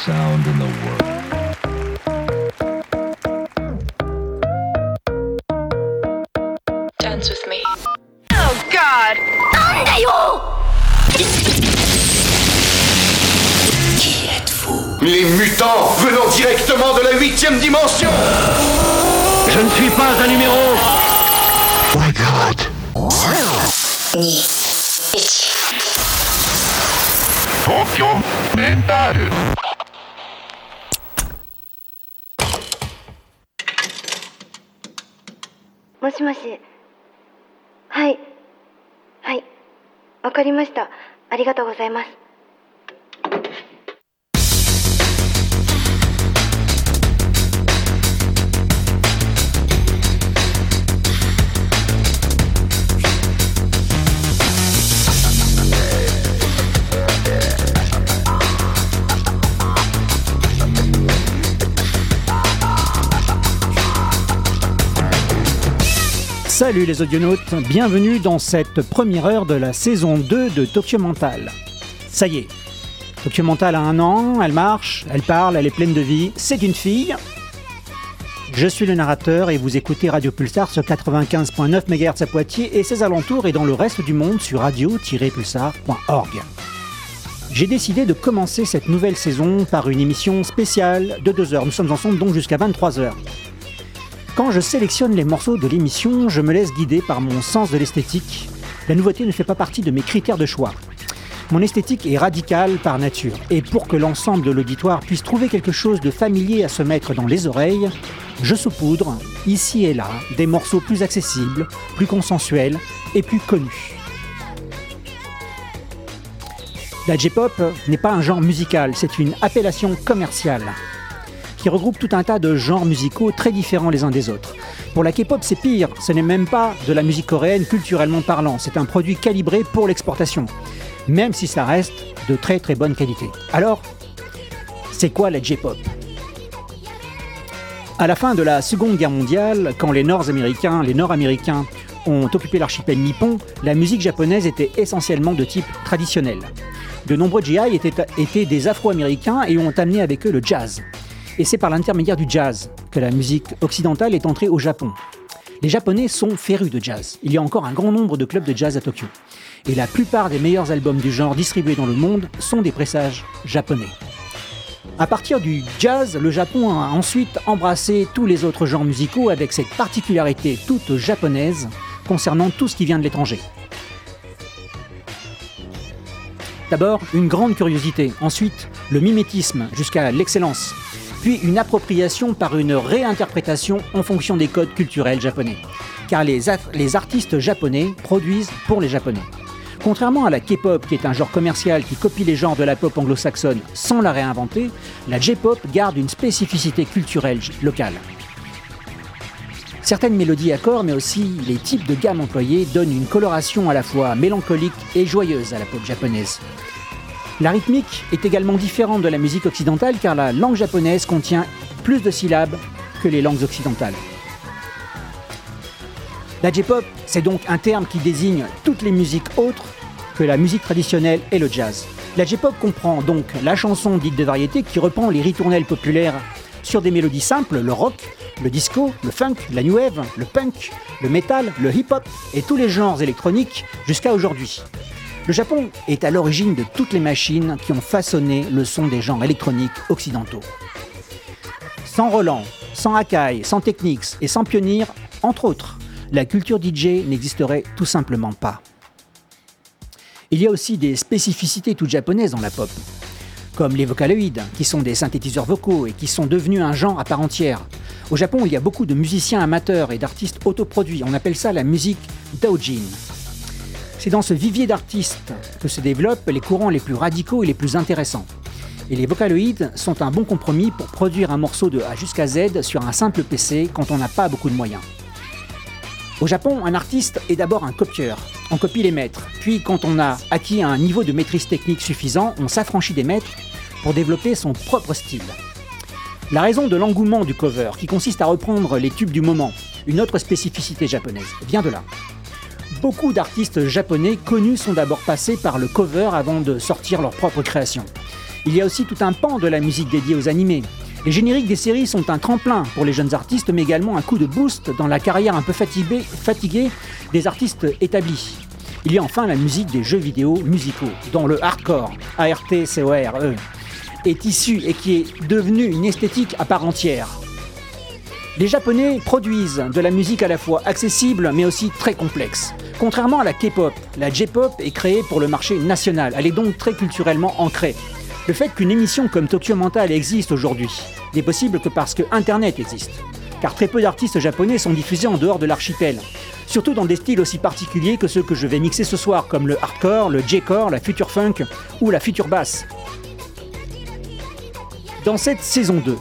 sound Salut les audionautes, bienvenue dans cette première heure de la saison 2 de Tokyo Mental. Ça y est, Tokyo Mental a un an, elle marche, elle parle, elle est pleine de vie, c'est une fille. Je suis le narrateur et vous écoutez Radio Pulsar sur 95.9 MHz à Poitiers et ses alentours et dans le reste du monde sur radio-pulsar.org. J'ai décidé de commencer cette nouvelle saison par une émission spéciale de 2 heures. Nous sommes ensemble donc jusqu'à 23 heures. Quand je sélectionne les morceaux de l'émission, je me laisse guider par mon sens de l'esthétique. La nouveauté ne fait pas partie de mes critères de choix. Mon esthétique est radicale par nature, et pour que l'ensemble de l'auditoire puisse trouver quelque chose de familier à se mettre dans les oreilles, je saupoudre, ici et là, des morceaux plus accessibles, plus consensuels et plus connus. La J-pop n'est pas un genre musical, c'est une appellation commerciale qui regroupe tout un tas de genres musicaux très différents les uns des autres. Pour la K-pop, c'est pire, ce n'est même pas de la musique coréenne culturellement parlant, c'est un produit calibré pour l'exportation, même si ça reste de très très bonne qualité. Alors, c'est quoi la J-pop? À la fin de la Seconde Guerre mondiale, quand les Nord-Américains, les Nord-Américains ont occupé l'archipel nippon, la musique japonaise était essentiellement de type traditionnel. De nombreux GI étaient, étaient des Afro-Américains et ont amené avec eux le jazz. Et c'est par l'intermédiaire du jazz que la musique occidentale est entrée au Japon. Les Japonais sont férus de jazz. Il y a encore un grand nombre de clubs de jazz à Tokyo. Et la plupart des meilleurs albums du genre distribués dans le monde sont des pressages japonais. À partir du jazz, le Japon a ensuite embrassé tous les autres genres musicaux avec cette particularité toute japonaise concernant tout ce qui vient de l'étranger. D'abord, une grande curiosité, ensuite le mimétisme jusqu'à l'excellence, puis une appropriation par une réinterprétation en fonction des codes culturels japonais. Car les, artistes japonais produisent pour les japonais. Contrairement à la K-pop, qui est un genre commercial qui copie les genres de la pop anglo-saxonne sans la réinventer, la J-pop garde une spécificité culturelle locale. Certaines mélodies accords, mais aussi les types de gammes employés, donnent une coloration à la fois mélancolique et joyeuse à la pop japonaise. La rythmique est également différente de la musique occidentale car la langue japonaise contient plus de syllabes que les langues occidentales. La J-pop, c'est donc un terme qui désigne toutes les musiques autres que la musique traditionnelle et le jazz. La J-pop comprend donc la chanson dite de variété qui reprend les ritournelles populaires sur des mélodies simples, le rock, le disco, le funk, la new wave, le punk, le metal, le hip-hop et tous les genres électroniques jusqu'à aujourd'hui. Le Japon est à l'origine de toutes les machines qui ont façonné le son des genres électroniques occidentaux. Sans Roland, sans Akai, sans Technics et sans Pioneer, entre autres, la culture DJ n'existerait tout simplement pas. Il y a aussi des spécificités toutes japonaises dans la pop, comme les vocaloïdes, qui sont des synthétiseurs vocaux et qui sont devenus un genre à part entière. Au Japon, il y a beaucoup de musiciens amateurs et d'artistes autoproduits. On appelle ça la musique daojin. C'est dans ce vivier d'artistes que se développent les courants les plus radicaux et les plus intéressants. Et les vocaloïdes sont un bon compromis pour produire un morceau de A jusqu'à Z sur un simple PC quand on n'a pas beaucoup de moyens. Au Japon, un artiste est d'abord un copieur. On copie les maîtres. Puis, quand on a acquis un niveau de maîtrise technique suffisant, on s'affranchit des maîtres pour développer son propre style. La raison de l'engouement du cover, qui consiste à reprendre les tubes du moment, une autre spécificité japonaise, vient de là. Beaucoup d'artistes japonais connus sont d'abord passés par le cover avant de sortir leur propre création. Il y a aussi tout un pan de la musique dédiée aux animés, les génériques des séries sont un tremplin pour les jeunes artistes, mais également un coup de boost dans la carrière un peu fatiguée, des artistes établis. Il y a enfin la musique des jeux vidéo musicaux, dont le hardcore, A-R-T-C-O-R-E, est issu et qui est devenu une esthétique à part entière. Les Japonais produisent de la musique à la fois accessible mais aussi très complexe. Contrairement à la K-pop, la J-pop est créée pour le marché national, elle est donc très culturellement ancrée. Le fait qu'une émission comme Tokyo Mental existe aujourd'hui n'est possible que parce que Internet existe. Car très peu d'artistes japonais sont diffusés en dehors de l'archipel. Surtout dans des styles aussi particuliers que ceux que je vais mixer ce soir, comme le hardcore, le J-core, la future funk ou la future bass. Dans cette saison 2,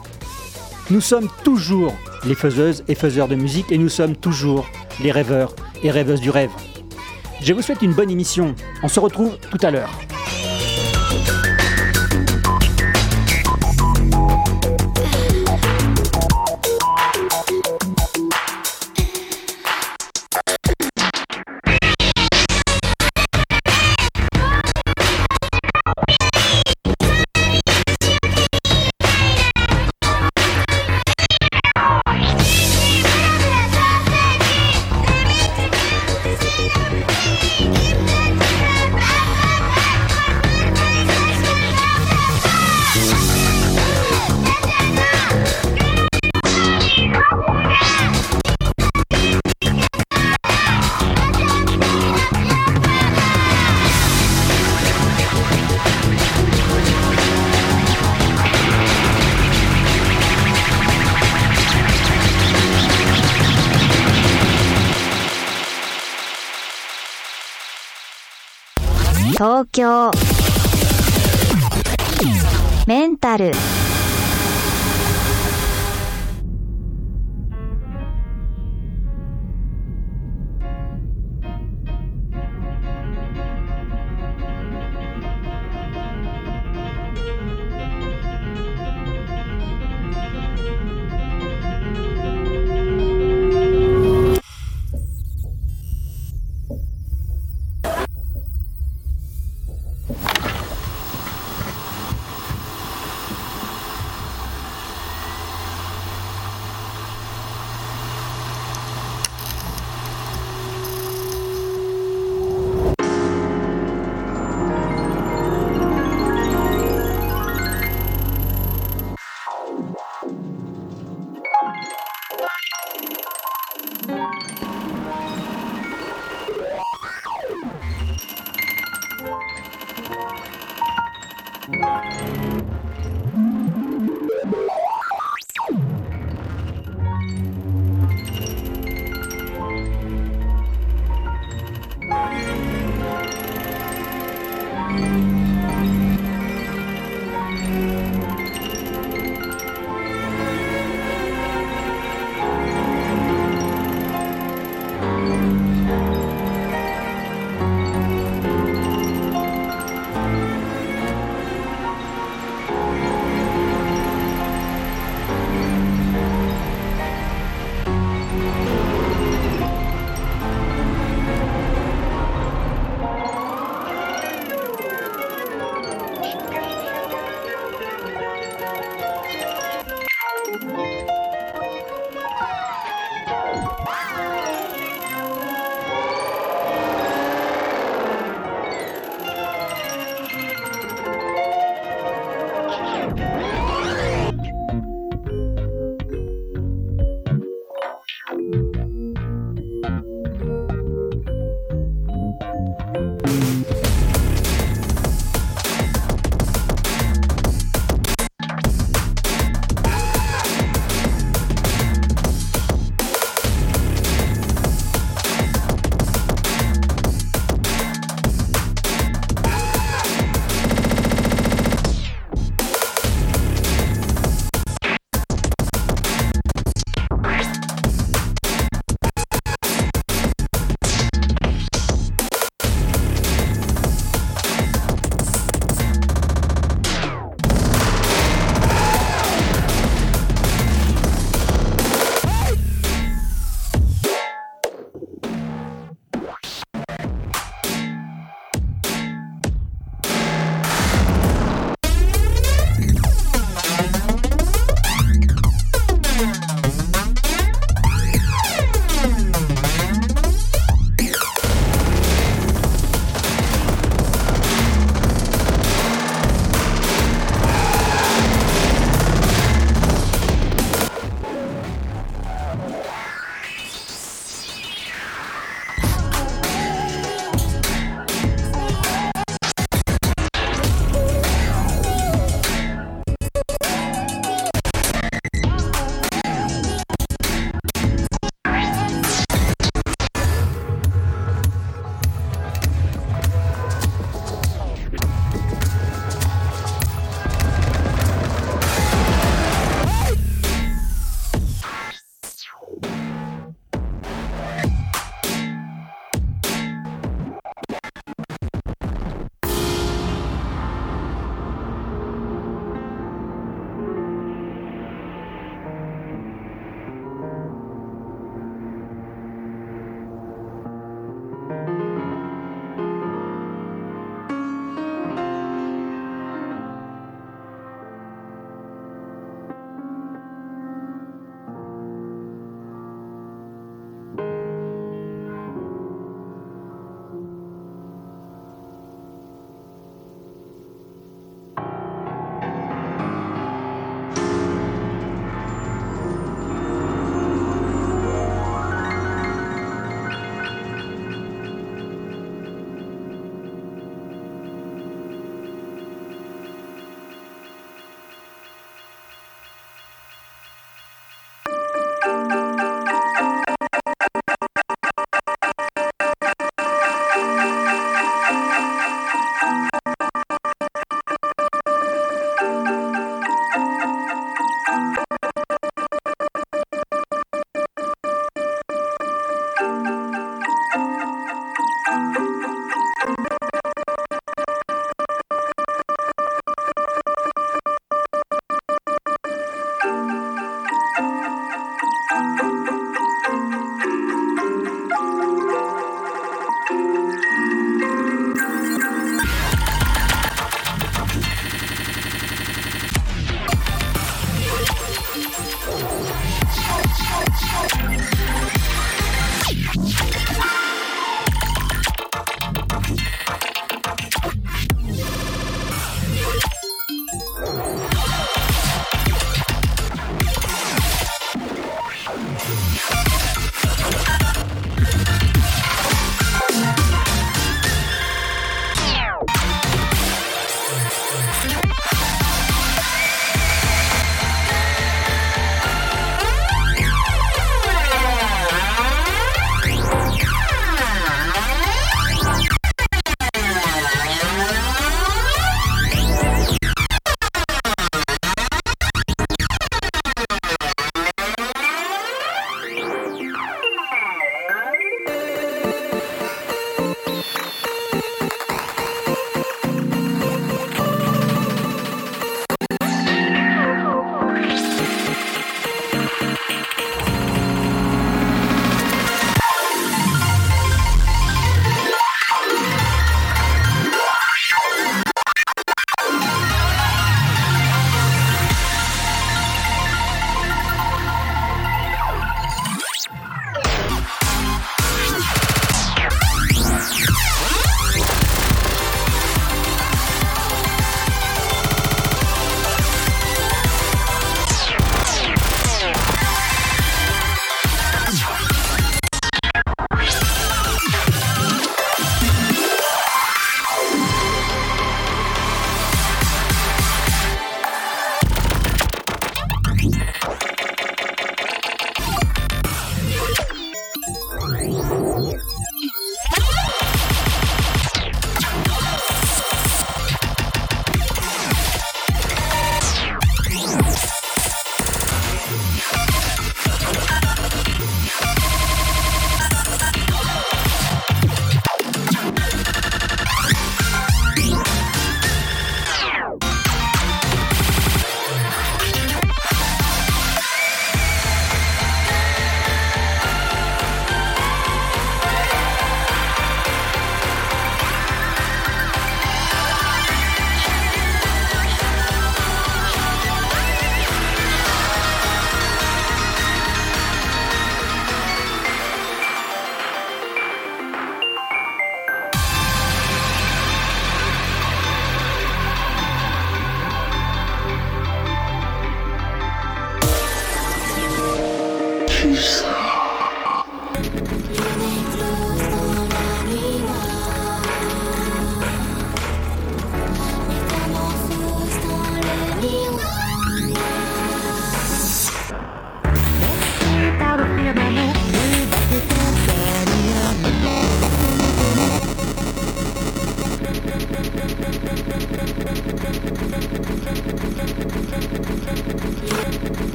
nous sommes toujours les faiseuses et faiseurs de musique et nous sommes toujours les rêveurs et rêveuses du rêve. Je vous souhaite une bonne émission. On se retrouve tout à l'heure. 京メンタル。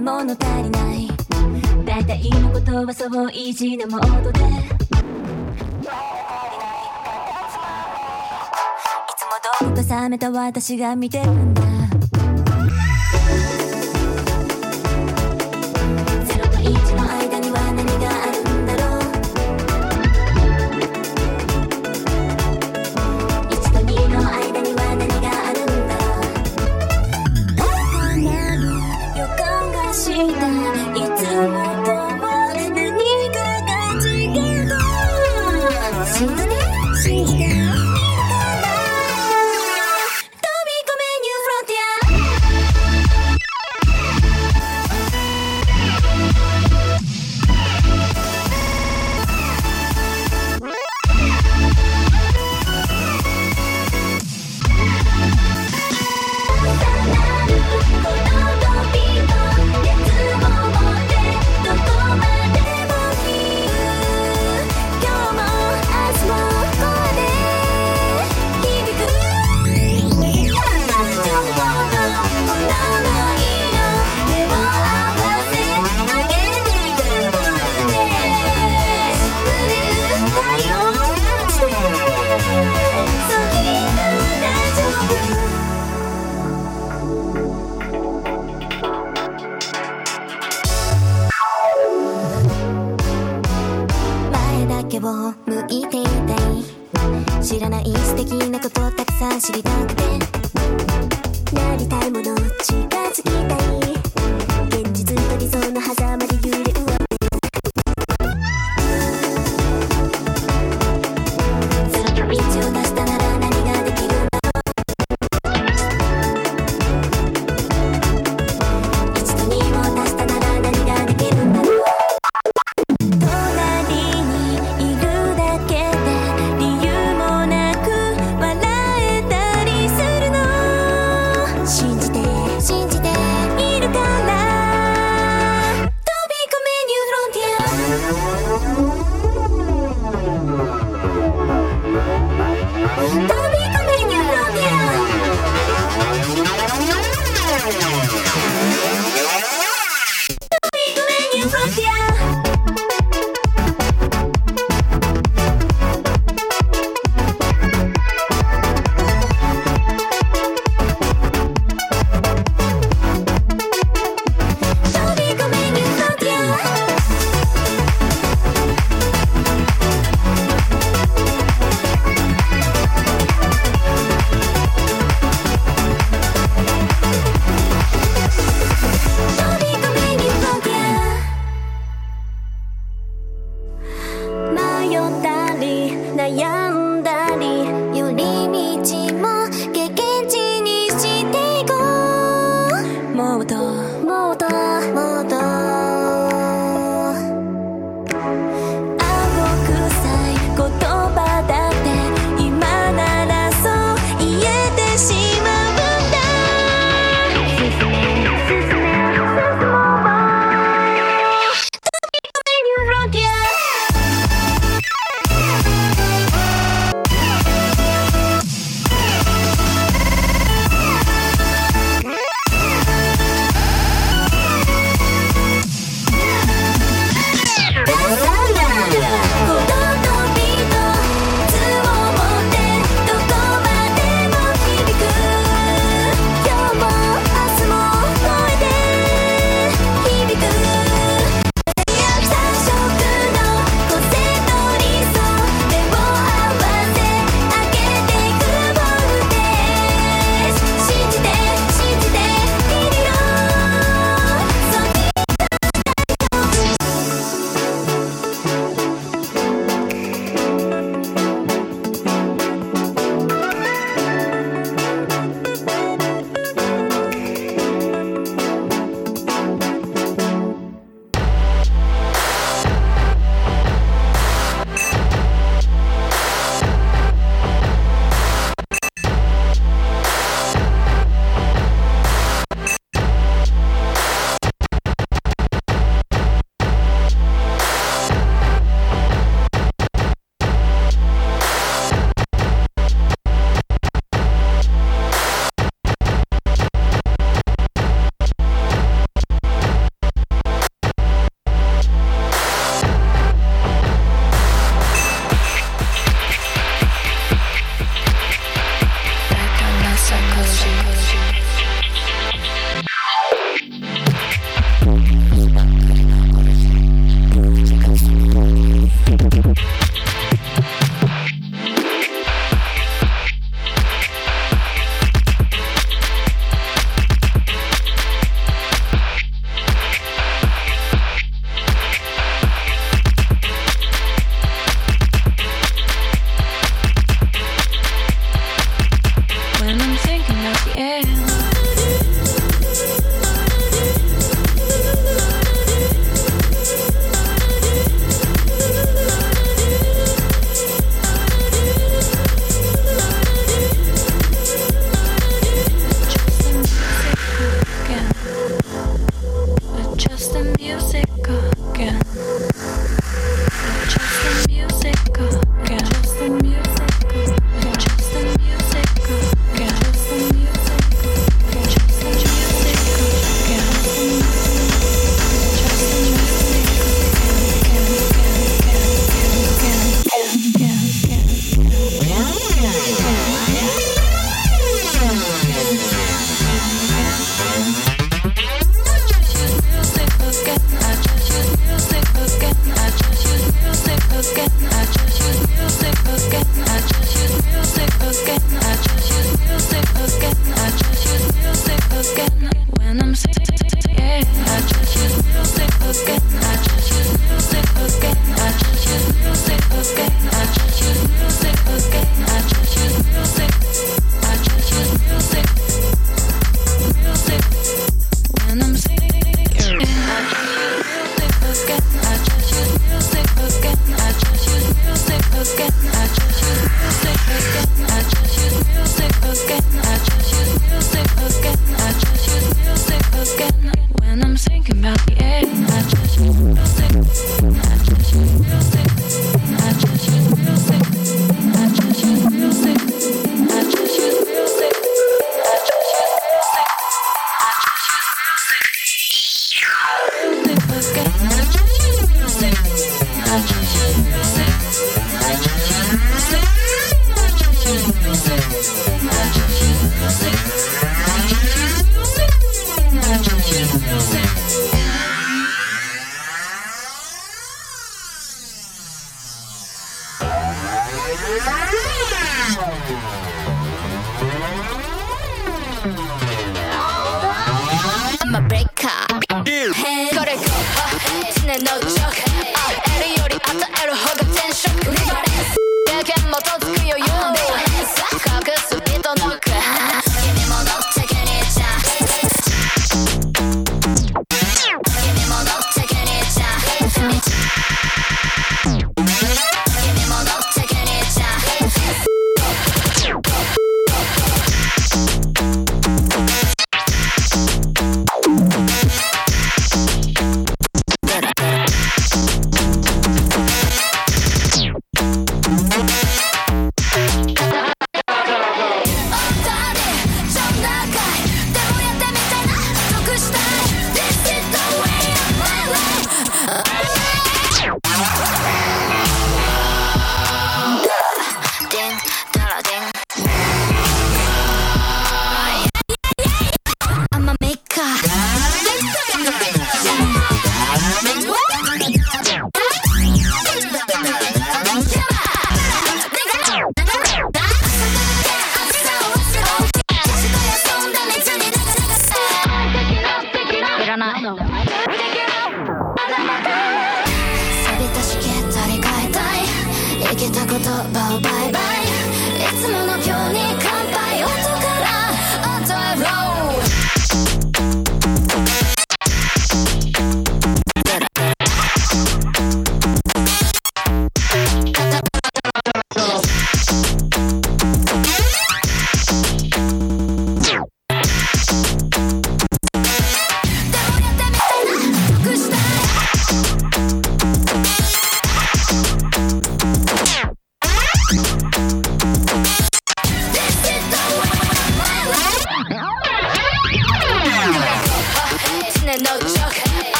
物足りない。大体のことはそう意地ジなモードでどこか冷めた私が見てるんだ。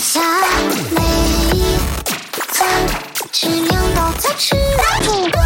下每一餐吃两包再吃两包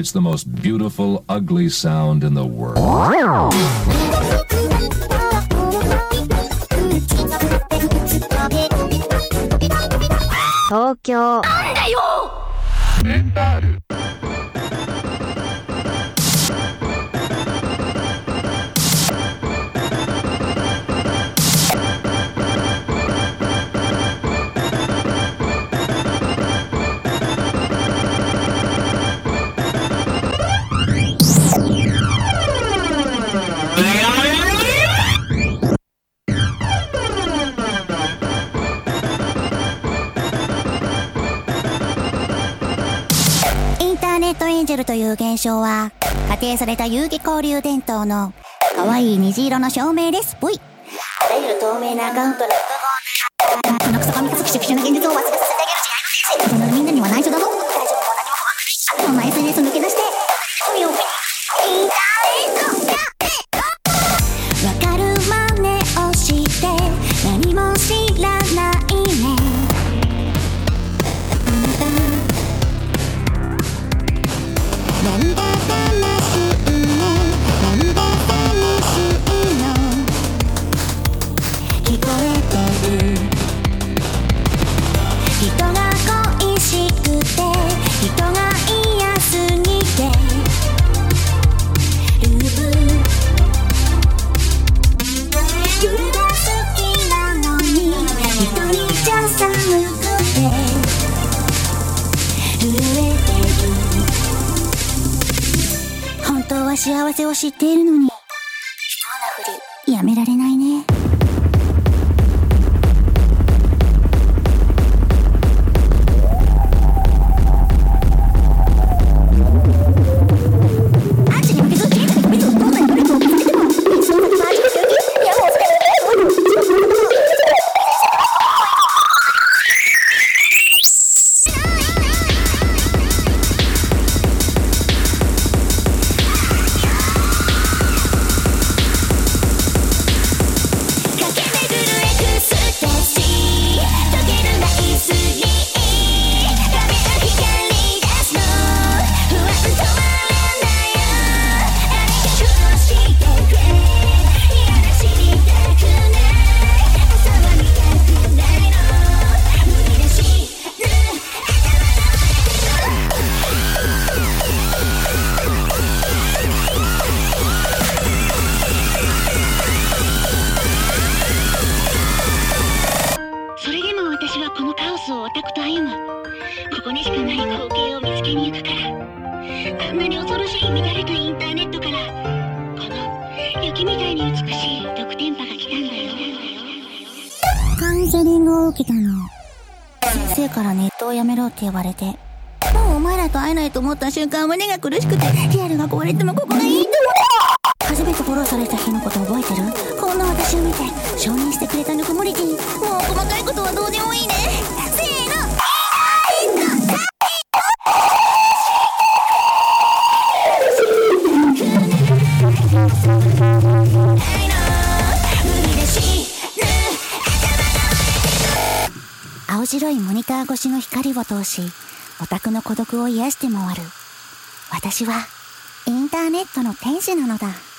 It's the most beautiful, ugly sound in the world. 東レットエンジェルという現象は、仮定された遊戯交流伝統の、可愛い虹色の照明です。ぽい。あらゆる透明なアカウントの、このクソスシュシュ現実を忘れさせ当は幸せを知っているのに、不なふり、やめられ私はインターネットの天使なのだ。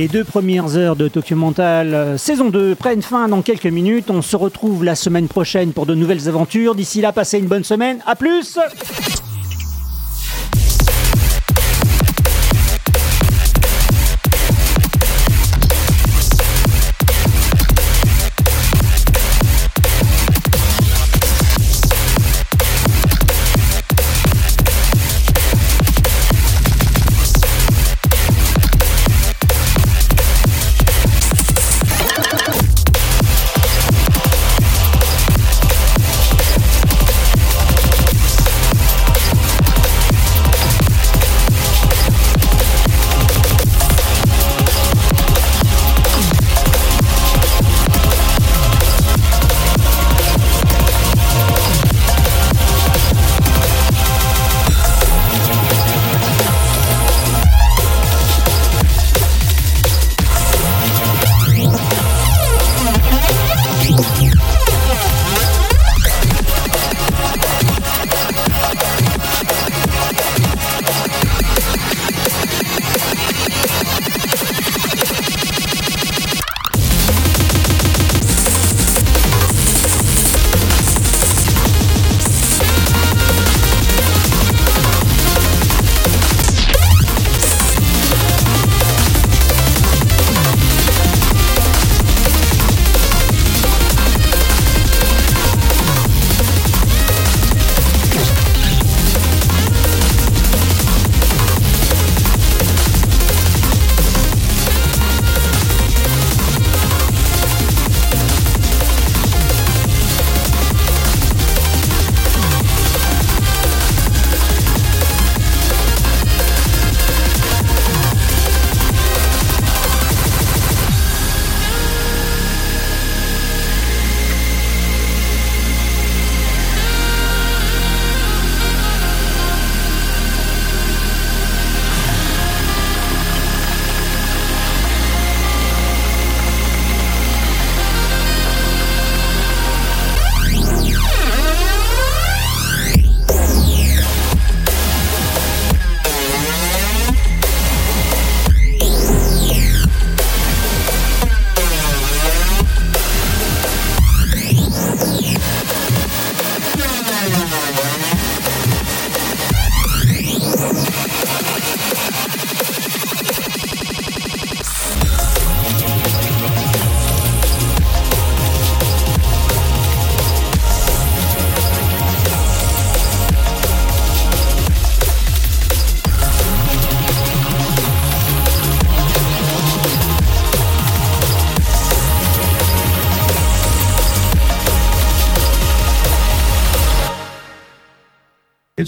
Les deux premières heures de Tokyo euh, saison 2 prennent fin dans quelques minutes. On se retrouve la semaine prochaine pour de nouvelles aventures. D'ici là, passez une bonne semaine. À plus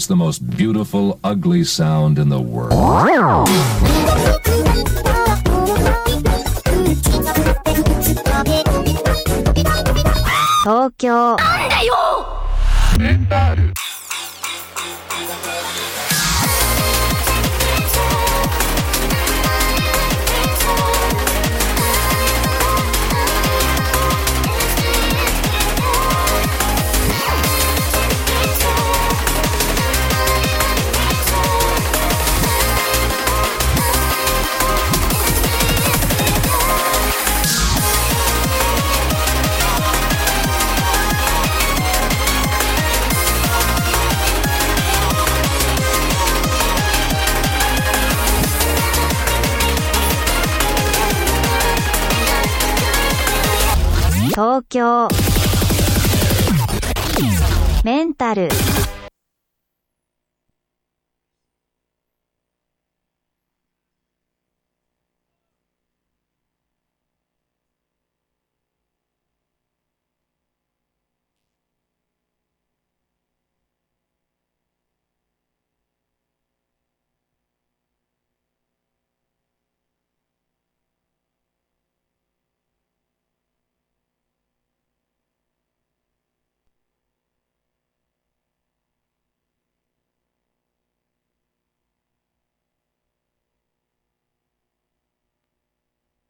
It's the most beautiful, ugly sound in the world. 東